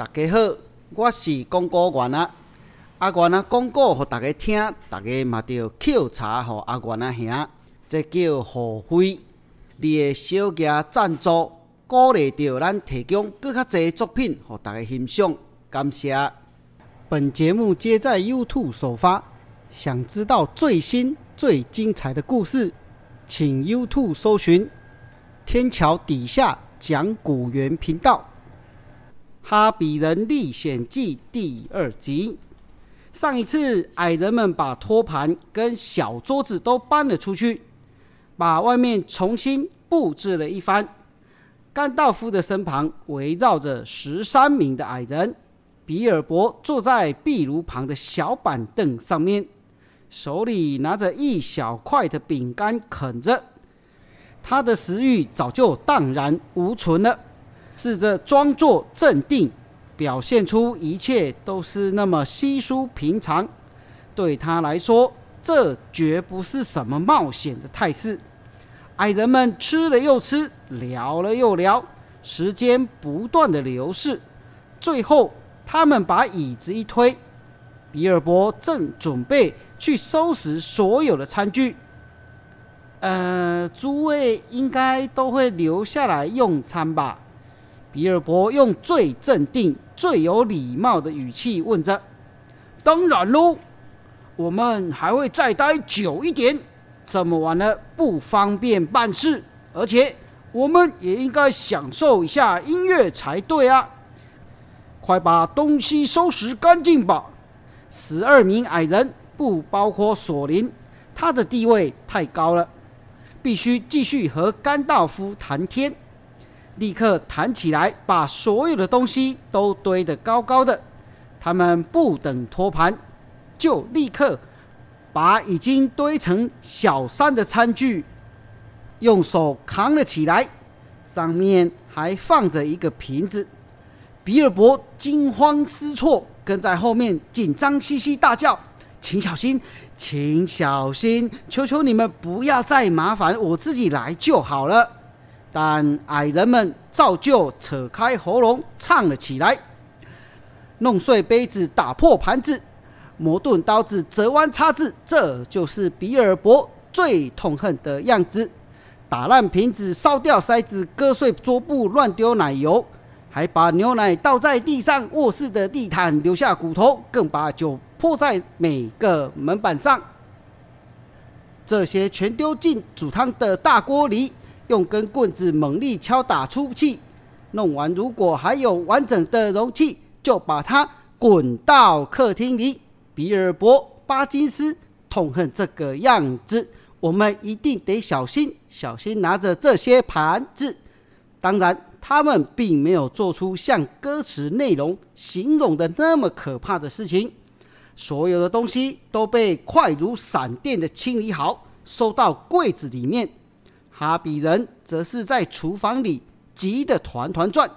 大家好，我是广告员啊。阿元啊，广告互大家听，大家嘛着抾茶互阿元啊兄，这叫互惠。你的小额赞助，鼓励着咱提供更较侪作品互大家欣赏，感谢。本节目皆在 YouTube 首发，想知道最新最精彩的故事，请 YouTube 搜寻天桥底下讲古园频道。《哈比人历险记》第二集。上一次，矮人们把托盘跟小桌子都搬了出去，把外面重新布置了一番。甘道夫的身旁围绕着十三名的矮人。比尔博坐在壁炉旁的小板凳上面，手里拿着一小块的饼干啃着。他的食欲早就荡然无存了。试着装作镇定，表现出一切都是那么稀疏平常。对他来说，这绝不是什么冒险的态势。矮人们吃了又吃，聊了又聊，时间不断的流逝。最后，他们把椅子一推，比尔博正准备去收拾所有的餐具。呃，诸位应该都会留下来用餐吧？比尔博用最镇定、最有礼貌的语气问着：“当然喽，我们还会再待久一点。这么晚了，不方便办事，而且我们也应该享受一下音乐才对啊！快把东西收拾干净吧。”十二名矮人，不包括索林，他的地位太高了，必须继续和甘道夫谈天。立刻弹起来，把所有的东西都堆得高高的。他们不等托盘，就立刻把已经堆成小山的餐具用手扛了起来，上面还放着一个瓶子。比尔博惊慌失措，跟在后面紧张兮兮大叫：“请小心，请小心！求求你们不要再麻烦，我自己来就好了。”但矮人们照旧扯开喉咙唱了起来，弄碎杯子，打破盘子，磨钝刀子，折弯叉子，这就是比尔博最痛恨的样子。打烂瓶子，烧掉筛子，割碎桌布，乱丢奶油，还把牛奶倒在地上，卧室的地毯留下骨头，更把酒泼在每个门板上。这些全丢进煮汤的大锅里。用根棍子猛力敲打出气，弄完如果还有完整的容器，就把它滚到客厅里。比尔博·巴金斯痛恨这个样子，我们一定得小心，小心拿着这些盘子。当然，他们并没有做出像歌词内容形容的那么可怕的事情。所有的东西都被快如闪电的清理好，收到柜子里面。哈比人则是在厨房里急得团团转，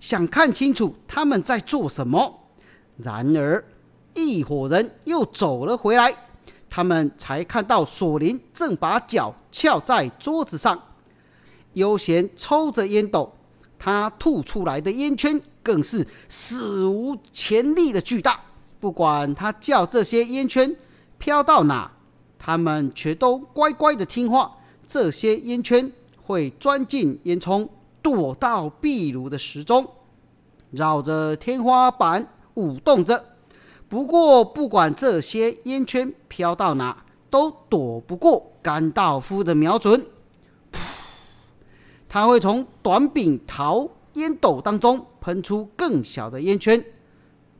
想看清楚他们在做什么。然而，一伙人又走了回来，他们才看到索林正把脚翘在桌子上，悠闲抽着烟斗。他吐出来的烟圈更是史无前例的巨大。不管他叫这些烟圈飘到哪，他们却都乖乖的听话。这些烟圈会钻进烟囱，躲到壁炉的时钟，绕着天花板舞动着。不过，不管这些烟圈飘到哪，都躲不过甘道夫的瞄准。他会从短柄陶烟斗当中喷出更小的烟圈，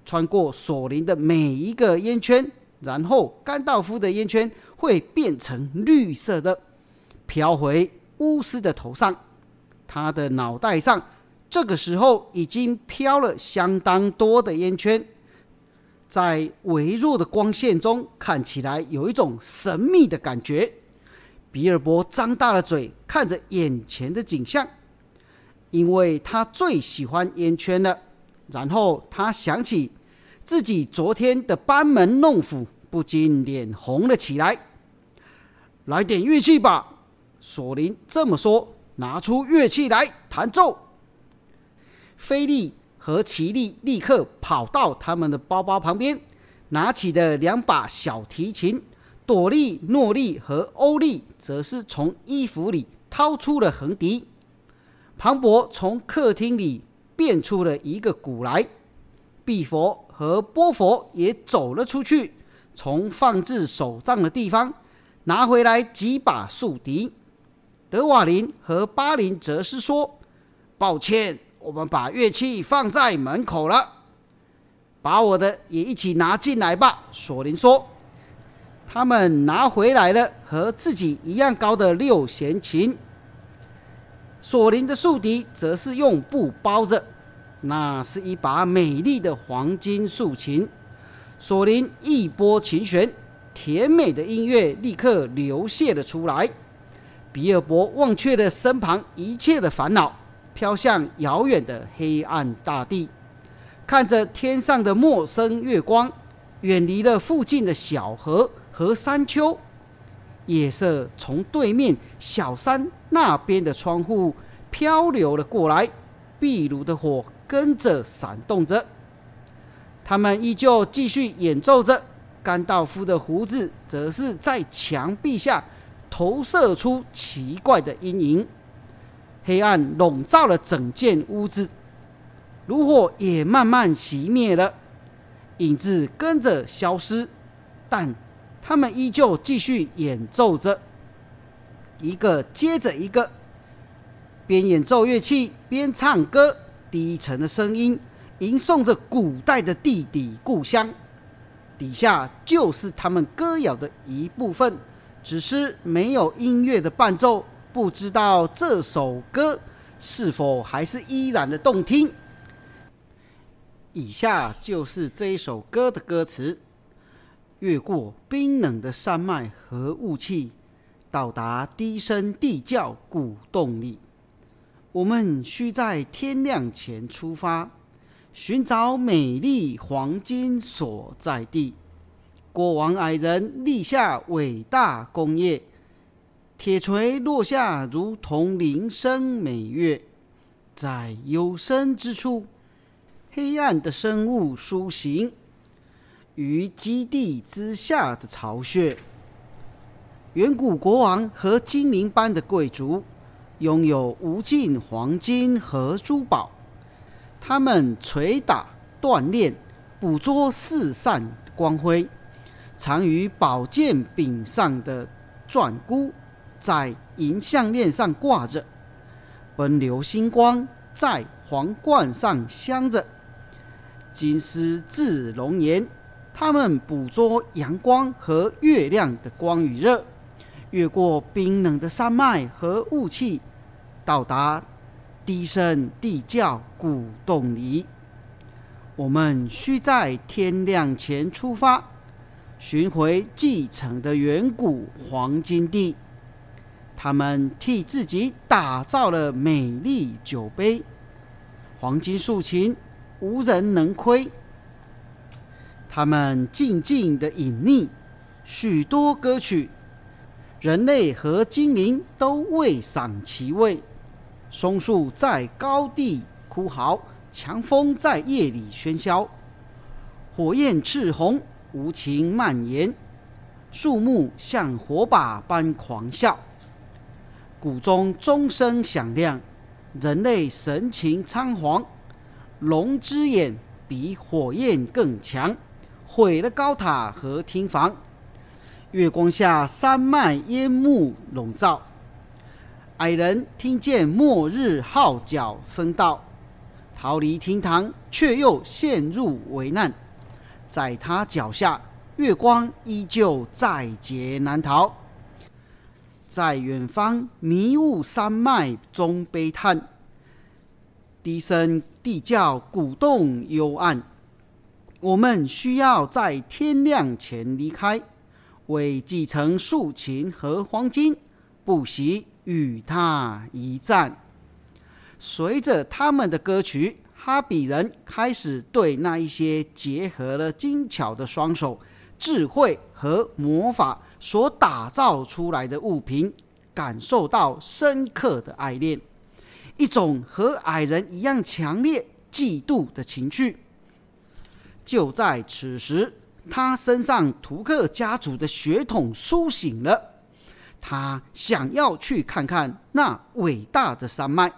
穿过索林的每一个烟圈，然后甘道夫的烟圈会变成绿色的。飘回巫师的头上，他的脑袋上这个时候已经飘了相当多的烟圈，在微弱的光线中看起来有一种神秘的感觉。比尔博张大了嘴看着眼前的景象，因为他最喜欢烟圈了。然后他想起自己昨天的班门弄斧，不禁脸红了起来。来点乐器吧。索林这么说，拿出乐器来弹奏。菲利和奇利立刻跑到他们的包包旁边，拿起了两把小提琴。朵莉、诺莉和欧莉则是从衣服里掏出了横笛。庞博从客厅里变出了一个鼓来。毕佛和波佛也走了出去，从放置手杖的地方拿回来几把竖笛。德瓦林和巴林则是说：“抱歉，我们把乐器放在门口了，把我的也一起拿进来吧。”索林说：“他们拿回来了和自己一样高的六弦琴。索林的竖笛则是用布包着，那是一把美丽的黄金竖琴。索林一拨琴弦，甜美的音乐立刻流泻了出来。”比尔博忘却了身旁一切的烦恼，飘向遥远的黑暗大地，看着天上的陌生月光，远离了附近的小河和山丘。夜色从对面小山那边的窗户漂流了过来，壁炉的火跟着闪动着。他们依旧继续演奏着，甘道夫的胡子则是在墙壁下。投射出奇怪的阴影，黑暗笼罩了整间屋子，炉火也慢慢熄灭了，影子跟着消失，但他们依旧继续演奏着，一个接着一个，边演奏乐器边唱歌，低沉的声音吟诵着古代的地底故乡，底下就是他们歌谣的一部分。只是没有音乐的伴奏，不知道这首歌是否还是依然的动听。以下就是这一首歌的歌词：越过冰冷的山脉和雾气，到达低声地窖古洞里。我们需在天亮前出发，寻找美丽黄金所在地。国王矮人立下伟大功业，铁锤落下如同铃声美乐，在有生之处，黑暗的生物苏醒于基地之下的巢穴。远古国王和精灵般的贵族拥有无尽黄金和珠宝，他们捶打锻炼，捕捉四散光辉。藏于宝剑柄上的钻箍，在银项链上挂着；奔流星光在皇冠上镶着。金丝自龙岩，它们捕捉阳光和月亮的光与热，越过冰冷的山脉和雾气，到达低声地窖古洞里。我们需在天亮前出发。寻回继承的远古黄金地，他们替自己打造了美丽酒杯，黄金竖琴无人能窥。他们静静的隐匿许多歌曲，人类和精灵都未赏其味。松树在高地哭嚎，强风在夜里喧嚣，火焰赤红。无情蔓延，树木像火把般狂笑，谷中钟声响亮，人类神情仓皇。龙之眼比火焰更强，毁了高塔和厅房。月光下，山脉烟幕笼罩，矮人听见末日号角声道：逃离厅堂，却又陷入危难。在他脚下，月光依旧在劫难逃。在远方迷雾山脉中悲叹，低声地叫鼓动幽暗。我们需要在天亮前离开，为继承竖琴和黄金，不惜与他一战。随着他们的歌曲。哈比人开始对那一些结合了精巧的双手、智慧和魔法所打造出来的物品感受到深刻的爱恋，一种和矮人一样强烈、嫉妒的情绪。就在此时，他身上图克家族的血统苏醒了。他想要去看看那伟大的山脉，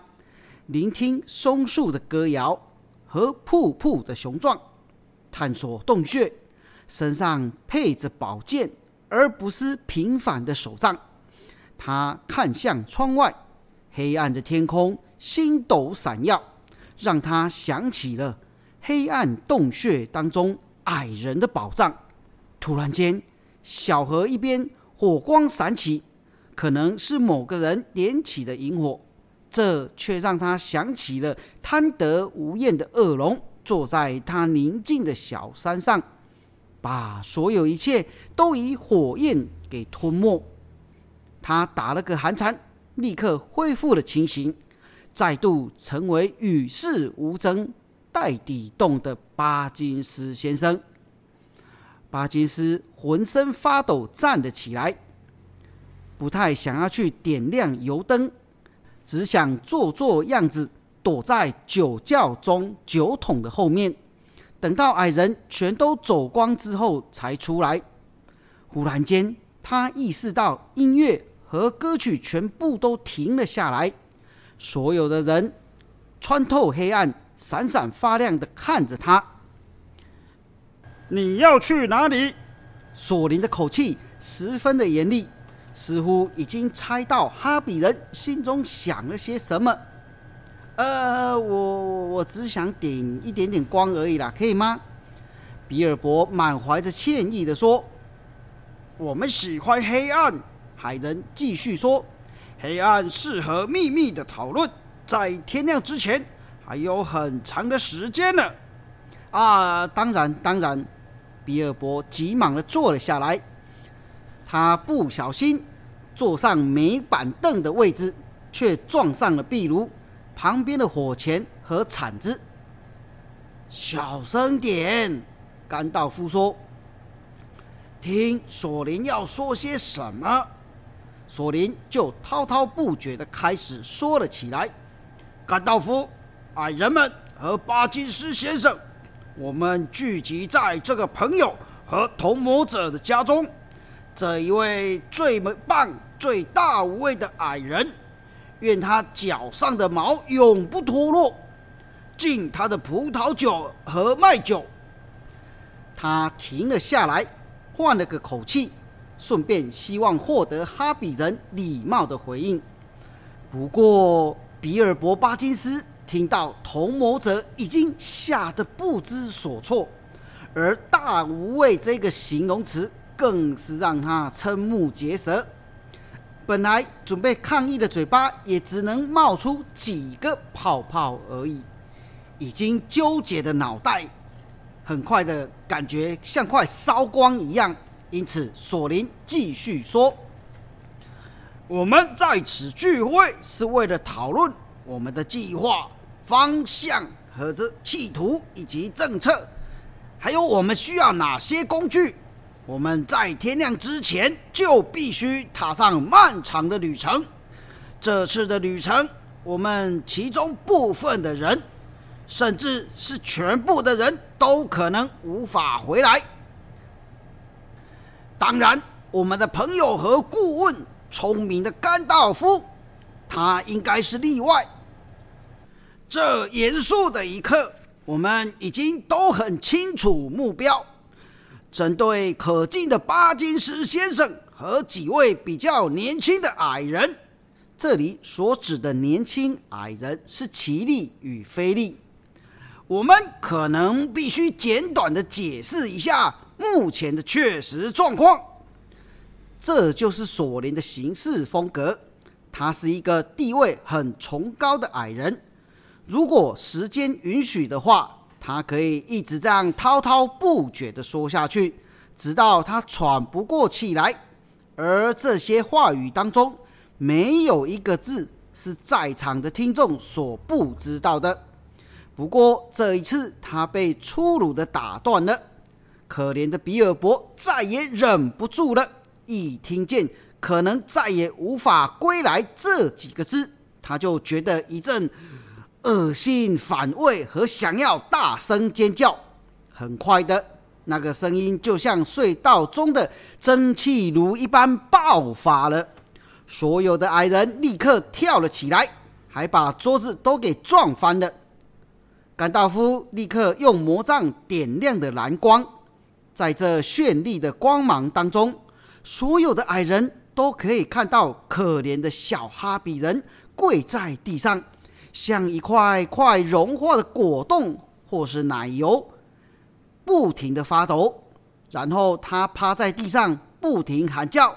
聆听松树的歌谣和瀑布的雄壮，探索洞穴，身上配着宝剑，而不是平凡的手杖。他看向窗外，黑暗的天空星斗闪耀，让他想起了黑暗洞穴当中矮人的宝藏。突然间，小河一边火光闪起。可能是某个人点起的萤火，这却让他想起了贪得无厌的恶龙，坐在他宁静的小山上，把所有一切都以火焰给吞没。他打了个寒颤，立刻恢复了清醒，再度成为与世无争、待底洞的巴金斯先生。巴金斯浑身发抖，站了起来。不太想要去点亮油灯，只想做做样子，躲在酒窖中酒桶的后面，等到矮人全都走光之后才出来。忽然间，他意识到音乐和歌曲全部都停了下来，所有的人穿透黑暗，闪闪发亮的看着他。你要去哪里？索林的口气十分的严厉。似乎已经猜到哈比人心中想了些什么。呃，我我只想点一点点光而已啦，可以吗？比尔博满怀着歉意的说：“我们喜欢黑暗。”海人继续说：“黑暗适合秘密的讨论，在天亮之前还有很长的时间呢。”啊，当然当然。比尔博急忙的坐了下来。他不小心坐上没板凳的位置，却撞上了壁炉旁边的火钳和铲子。小声点，甘道夫说：“听索林要说些什么。”索林就滔滔不绝地开始说了起来：“甘道夫，矮人们和巴金斯先生，我们聚集在这个朋友和同谋者的家中。”这一位最棒、最大无畏的矮人，愿他脚上的毛永不脱落。敬他的葡萄酒和麦酒。他停了下来，换了个口气，顺便希望获得哈比人礼貌的回应。不过，比尔博巴金斯听到同谋者已经吓得不知所措，而“大无畏”这个形容词。更是让他瞠目结舌。本来准备抗议的嘴巴，也只能冒出几个泡泡而已。已经纠结的脑袋，很快的感觉像快烧光一样。因此，索林继续说：“我们在此聚会是为了讨论我们的计划方向和这企图以及政策，还有我们需要哪些工具。”我们在天亮之前就必须踏上漫长的旅程。这次的旅程，我们其中部分的人，甚至是全部的人都可能无法回来。当然，我们的朋友和顾问聪明的甘道夫，他应该是例外。这严肃的一刻，我们已经都很清楚目标。针对可敬的巴金斯先生和几位比较年轻的矮人，这里所指的年轻矮人是奇力与菲利。我们可能必须简短的解释一下目前的确实状况。这就是索林的行事风格。他是一个地位很崇高的矮人。如果时间允许的话。他可以一直这样滔滔不绝地说下去，直到他喘不过气来。而这些话语当中，没有一个字是在场的听众所不知道的。不过这一次，他被粗鲁地打断了。可怜的比尔博再也忍不住了，一听见“可能再也无法归来”这几个字，他就觉得一阵。恶心、反胃和想要大声尖叫。很快的，那个声音就像隧道中的蒸汽炉一般爆发了。所有的矮人立刻跳了起来，还把桌子都给撞翻了。甘道夫立刻用魔杖点亮的蓝光，在这绚丽的光芒当中，所有的矮人都可以看到可怜的小哈比人跪在地上，像一块块融化的果冻或是奶油，不停的发抖。然后他趴在地上，不停喊叫。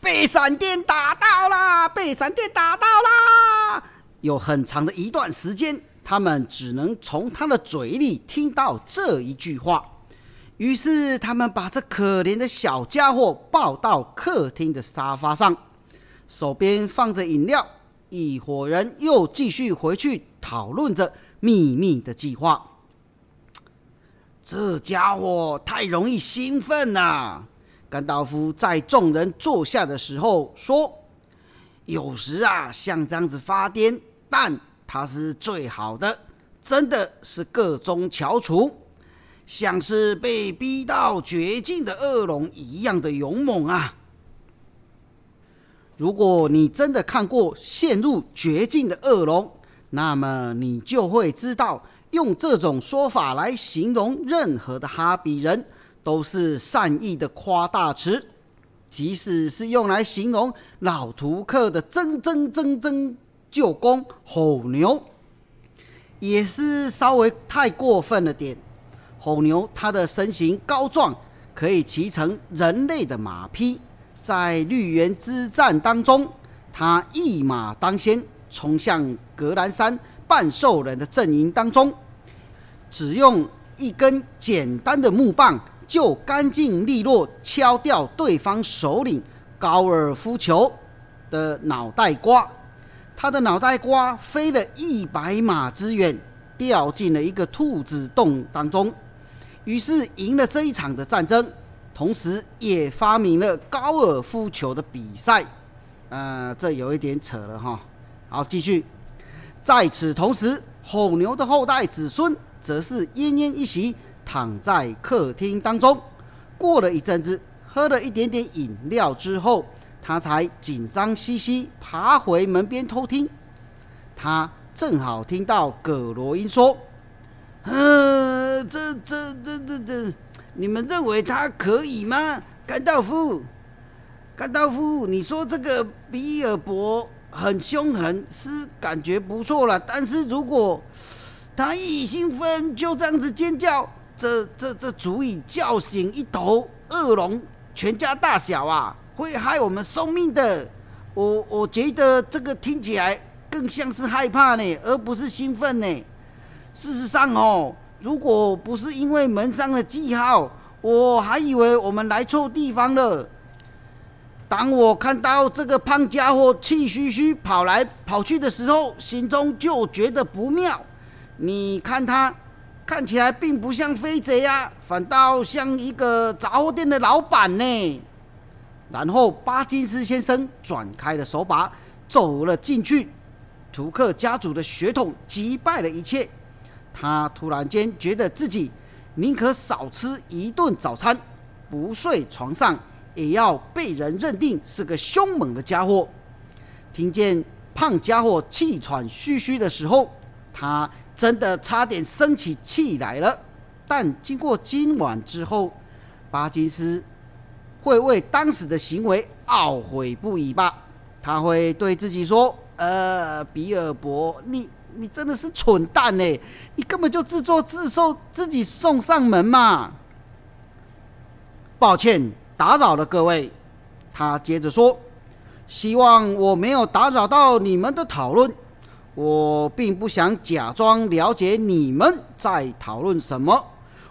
被闪电打到啦！被闪电打到啦！有很长的一段时间，他们只能从他的嘴里听到这一句话。于是，他们把这可怜的小家伙抱到客厅的沙发上，手边放着饮料。一伙人又继续回去讨论着秘密的计划。这家伙太容易兴奋了。甘道夫在众人坐下的时候说：“有时啊，像这样子发癫，但他是最好的，真的是各中翘楚，像是被逼到绝境的恶龙一样的勇猛啊！如果你真的看过陷入绝境的恶龙，那么你就会知道，用这种说法来形容任何的哈比人。”都是善意的夸大词，即使是用来形容老图克的铮铮铮铮旧公吼牛，也是稍微太过分了点。吼牛它的身形高壮，可以骑乘人类的马匹，在绿原之战当中，他一马当先，冲向格兰山半兽人的阵营当中，只用一根简单的木棒。就干净利落敲掉对方首领高尔夫球的脑袋瓜，他的脑袋瓜飞了一百码之远，掉进了一个兔子洞当中。于是赢了这一场的战争，同时也发明了高尔夫球的比赛。呃，这有一点扯了哈。好，继续。在此同时，吼牛的后代子孙则是奄奄一息。躺在客厅当中，过了一阵子，喝了一点点饮料之后，他才紧张兮兮爬回门边偷听。他正好听到葛罗因说：“呃，这这这这这，你们认为他可以吗？甘道夫，甘道夫，你说这个比尔博很凶狠，是感觉不错了。但是如果他一兴奋就这样子尖叫。”这这这足以叫醒一头恶龙，全家大小啊，会害我们送命的。我我觉得这个听起来更像是害怕呢，而不是兴奋呢。事实上哦，如果不是因为门上的记号，我还以为我们来错地方了。当我看到这个胖家伙气吁吁跑来跑去的时候，心中就觉得不妙。你看他。看起来并不像飞贼啊，反倒像一个杂货店的老板呢。然后巴金斯先生转开了手把，走了进去。图克家族的血统击败了一切。他突然间觉得自己宁可少吃一顿早餐，不睡床上，也要被人认定是个凶猛的家伙。听见胖家伙气喘吁吁的时候，他。真的差点生起气来了，但经过今晚之后，巴金斯会为当时的行为懊悔不已吧？他会对自己说：“呃，比尔博，你你真的是蠢蛋呢！你根本就自作自受，自己送上门嘛！”抱歉，打扰了各位。他接着说：“希望我没有打扰到你们的讨论。”我并不想假装了解你们在讨论什么，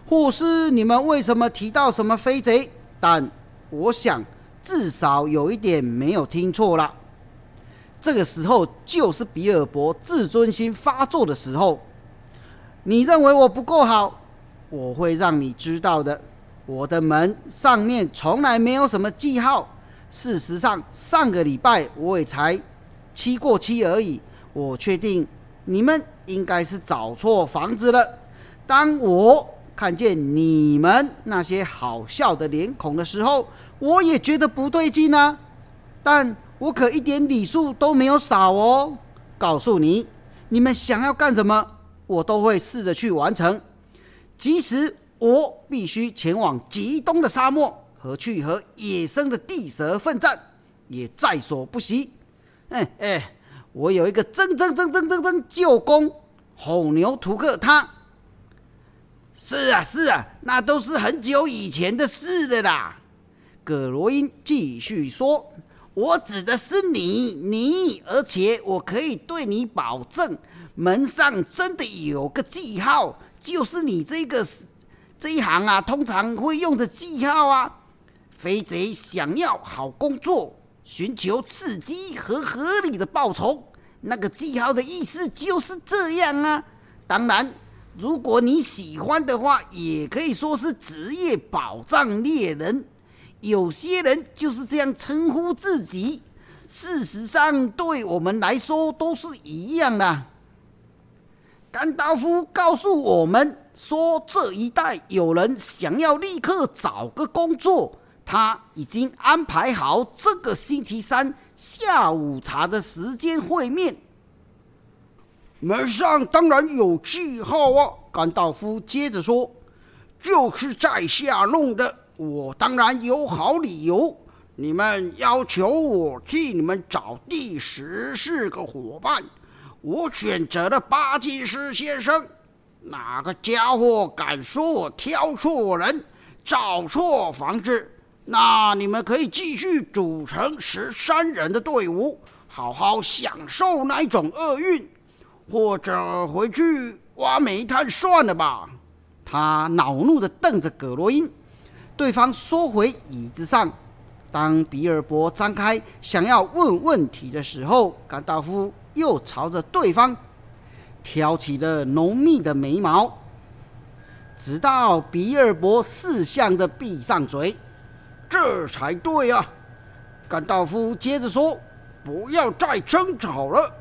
或是你们为什么提到什么飞贼，但我想至少有一点没有听错了。这个时候就是比尔博自尊心发作的时候。你认为我不够好，我会让你知道的。我的门上面从来没有什么记号。事实上，上个礼拜我也才七过七而已。我确定你们应该是找错房子了。当我看见你们那些好笑的脸孔的时候，我也觉得不对劲啊。但我可一点礼数都没有少哦。告诉你，你们想要干什么，我都会试着去完成，即使我必须前往极东的沙漠和去和野生的地蛇奋战，也在所不惜。哎哎。我有一个真真真真真真舅公，红牛图克他。是啊是啊，那都是很久以前的事了啦。葛罗因继续说：“我指的是你，你，而且我可以对你保证，门上真的有个记号，就是你这个这一行啊，通常会用的记号啊。飞贼想要好工作。”寻求刺激和合理的报酬，那个记号的意思就是这样啊。当然，如果你喜欢的话，也可以说是职业保障猎人。有些人就是这样称呼自己。事实上，对我们来说都是一样的。甘道夫告诉我们说，这一带有人想要立刻找个工作。他已经安排好这个星期三下午茶的时间会面。门上当然有记号啊，甘道夫接着说：“就是在下弄的，我当然有好理由。你们要求我替你们找第十四个伙伴，我选择了巴基斯先生。哪个家伙敢说我挑错人，找错房子？”那你们可以继续组成十三人的队伍，好好享受那一种厄运，或者回去挖煤炭算了吧。他恼怒地瞪着葛罗因，对方缩回椅子上。当比尔博张开想要问问题的时候，甘道夫又朝着对方挑起了浓密的眉毛，直到比尔博识相地闭上嘴。这才对啊！甘道夫接着说：“不要再争吵了，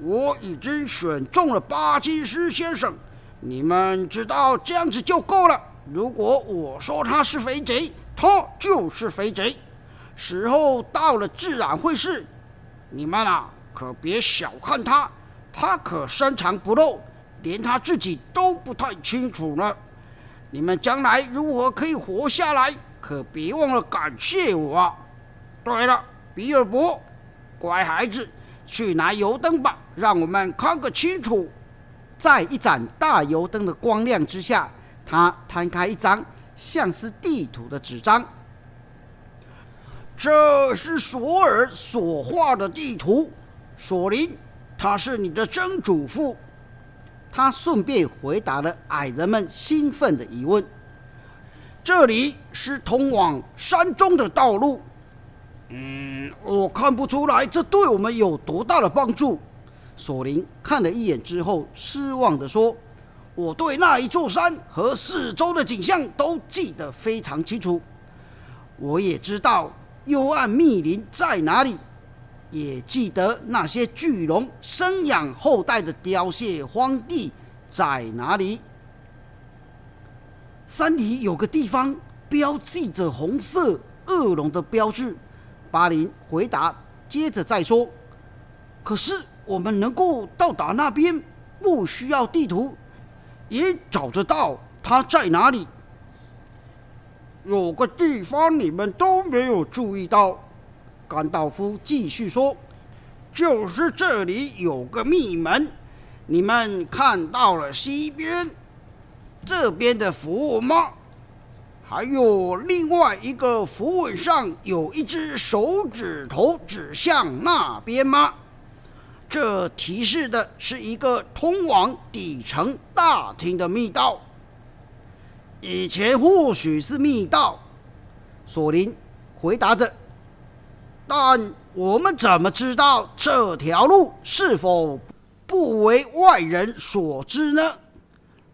我已经选中了巴基斯先生，你们知道这样子就够了。如果我说他是肥贼，他就是肥贼。时候到了，自然会是。你们啊，可别小看他，他可深藏不露，连他自己都不太清楚呢。你们将来如何可以活下来？”可别忘了感谢我。啊对了，比尔博，乖孩子，去拿油灯吧，让我们看个清楚。在一盏大油灯的光亮之下，他摊开一张像是地图的纸张。这是索尔所画的地图。索林，他是你的曾祖父。他顺便回答了矮人们兴奋的疑问。这里是通往山中的道路。嗯，我看不出来这对我们有多大的帮助。索林看了一眼之后，失望地说：“我对那一座山和四周的景象都记得非常清楚。我也知道幽暗密林在哪里，也记得那些巨龙生养后代的凋谢荒地在哪里。”山里有个地方标记着红色恶龙的标志，巴林回答，接着再说。可是我们能够到达那边，不需要地图，也找得到他在哪里。有个地方你们都没有注意到，甘道夫继续说，就是这里有个密门，你们看到了西边。这边的符文吗？还有另外一个符文上有一只手指头指向那边吗？这提示的是一个通往底层大厅的密道。以前或许是密道，索林回答着。但我们怎么知道这条路是否不为外人所知呢？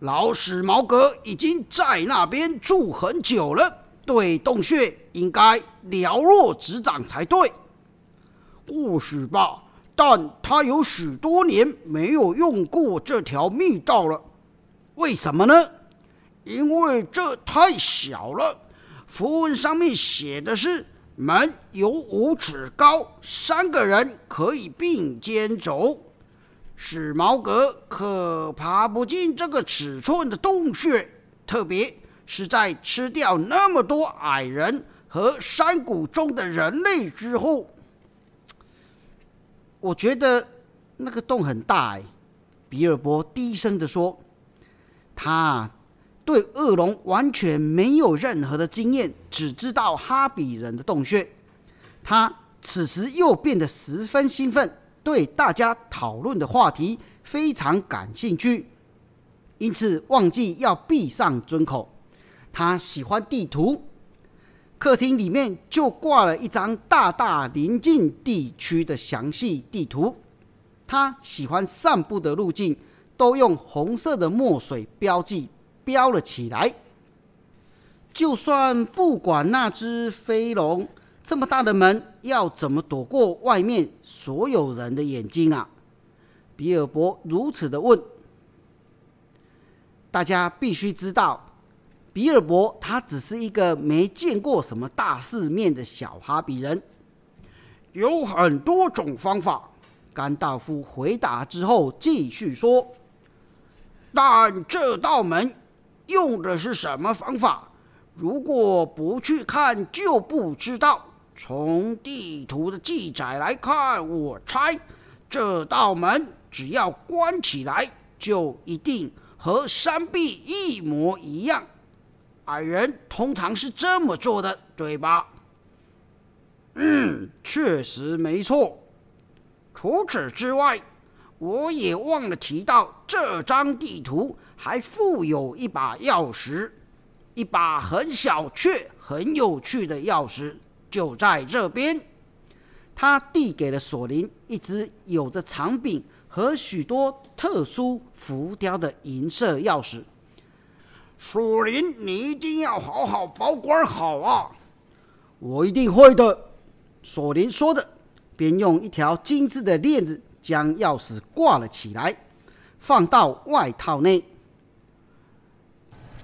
老史毛格已经在那边住很久了，对洞穴应该了若指掌才对。或许吧，但他有许多年没有用过这条密道了。为什么呢？因为这太小了。符文上面写的是门有五尺高，三个人可以并肩走。史矛革可爬不进这个尺寸的洞穴，特别是在吃掉那么多矮人和山谷中的人类之后。我觉得那个洞很大哎，比尔博低声的说：“他对恶龙完全没有任何的经验，只知道哈比人的洞穴。他此时又变得十分兴奋，对大家讨论的话题非常感兴趣，因此忘记要闭上尊口。他喜欢地图。”客厅里面就挂了一张大大临近地区的详细地图，他喜欢散步的路径都用红色的墨水标记标了起来。就算不管那只飞龙这么大的门要怎么躲过外面所有人的眼睛啊？比尔博如此的问。大家必须知道。比尔博，他只是一个没见过什么大世面的小哈比人。有很多种方法，甘道夫回答之后继续说：“但这道门用的是什么方法？如果不去看就不知道。从地图的记载来看，我猜这道门只要关起来，就一定和山壁一模一样。”矮人通常是这么做的，对吧？嗯，确实没错。除此之外，我也忘了提到，这张地图还附有一把钥匙，一把很小却很有趣的钥匙，就在这边。他递给了索林一只有着长柄和许多特殊浮雕的银色钥匙。索林，你一定要好好保管好啊！我一定会的。索林说着，便用一条精致的链子将钥匙挂了起来，放到外套内。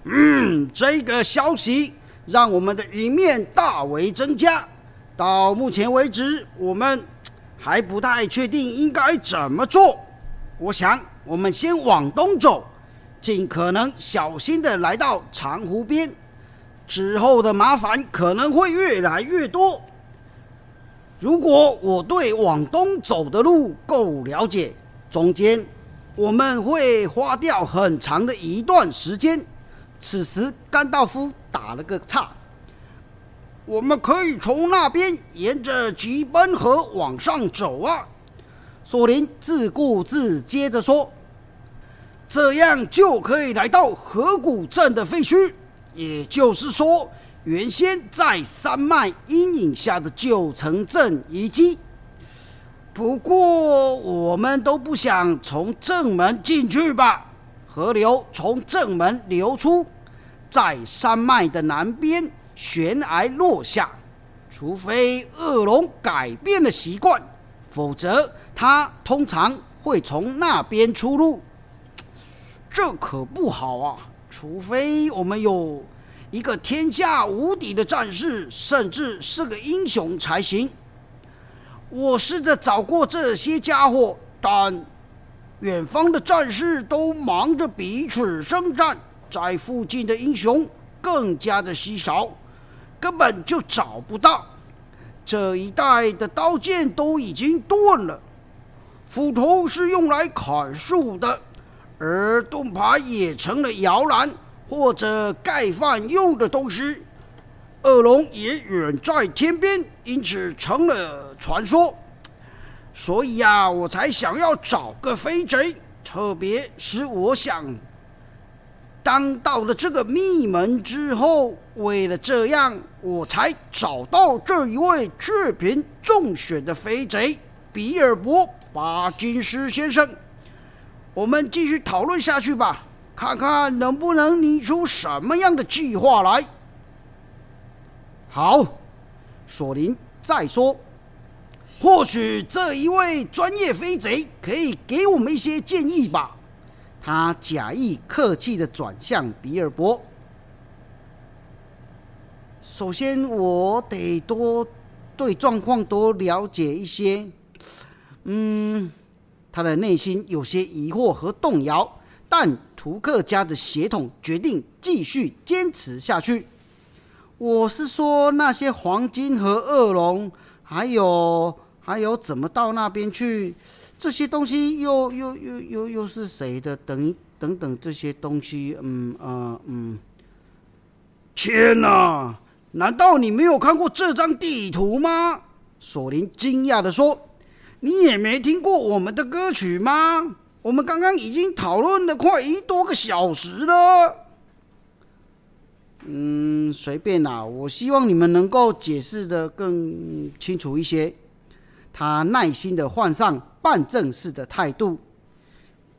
嗯，这个消息让我们的赢面大为增加。到目前为止，我们还不太确定应该怎么做。我想，我们先往东走。尽可能小心的来到长湖边，之后的麻烦可能会越来越多。如果我对往东走的路够了解，中间我们会花掉很长的一段时间。此时，甘道夫打了个岔：“我们可以从那边沿着吉奔河往上走啊。”索林自顾自接着说。这样就可以来到河谷镇的废墟，也就是说，原先在山脉阴影下的旧城镇遗迹。不过，我们都不想从正门进去吧？河流从正门流出，在山脉的南边悬崖落下。除非恶龙改变了习惯，否则它通常会从那边出入。这可不好啊！除非我们有一个天下无敌的战士，甚至是个英雄才行。我试着找过这些家伙，但远方的战士都忙着彼此征战，在附近的英雄更加的稀少，根本就找不到。这一带的刀剑都已经钝了，斧头是用来砍树的。而盾牌也成了摇篮或者盖饭用的东西，恶龙也远在天边，因此成了传说。所以呀，我才想要找个飞贼，特别是我想当到了这个秘门之后，为了这样，我才找到这一位确凭中选的飞贼比尔博巴金斯先生。我们继续讨论下去吧，看看能不能拟出什么样的计划来。好，索林再说，或许这一位专业飞贼可以给我们一些建议吧。他假意客气的转向比尔博。首先，我得多对状况多了解一些。嗯，他的内心有些疑惑和动摇，但图克家的血统决定继续坚持下去。我是说，那些黄金和恶龙，还有还有怎么到那边去？这些东西又又又又又是谁的？等等等这些东西，嗯呃嗯。天哪！难道你没有看过这张地图吗？索林惊讶的说：“你也没听过我们的歌曲吗？我们刚刚已经讨论了快一多个小时了。”嗯，随便啦。我希望你们能够解释的更清楚一些。他耐心的换上。半正式的态度，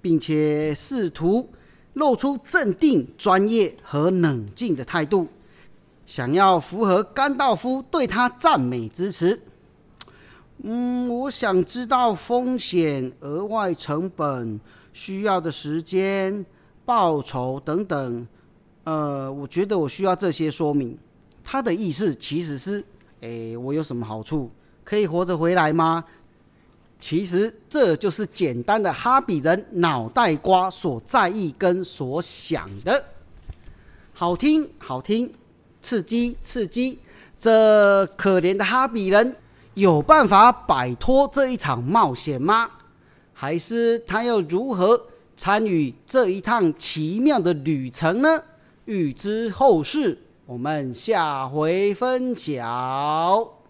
并且试图露出镇定、专业和冷静的态度，想要符合甘道夫对他赞美之词。嗯，我想知道风险、额外成本、需要的时间、报酬等等。呃，我觉得我需要这些说明。他的意思其实是：诶，我有什么好处？可以活着回来吗？其实这就是简单的哈比人脑袋瓜所在意跟所想的，好听好听，刺激刺激。这可怜的哈比人有办法摆脱这一场冒险吗？还是他要如何参与这一趟奇妙的旅程呢？欲知后事，我们下回分晓。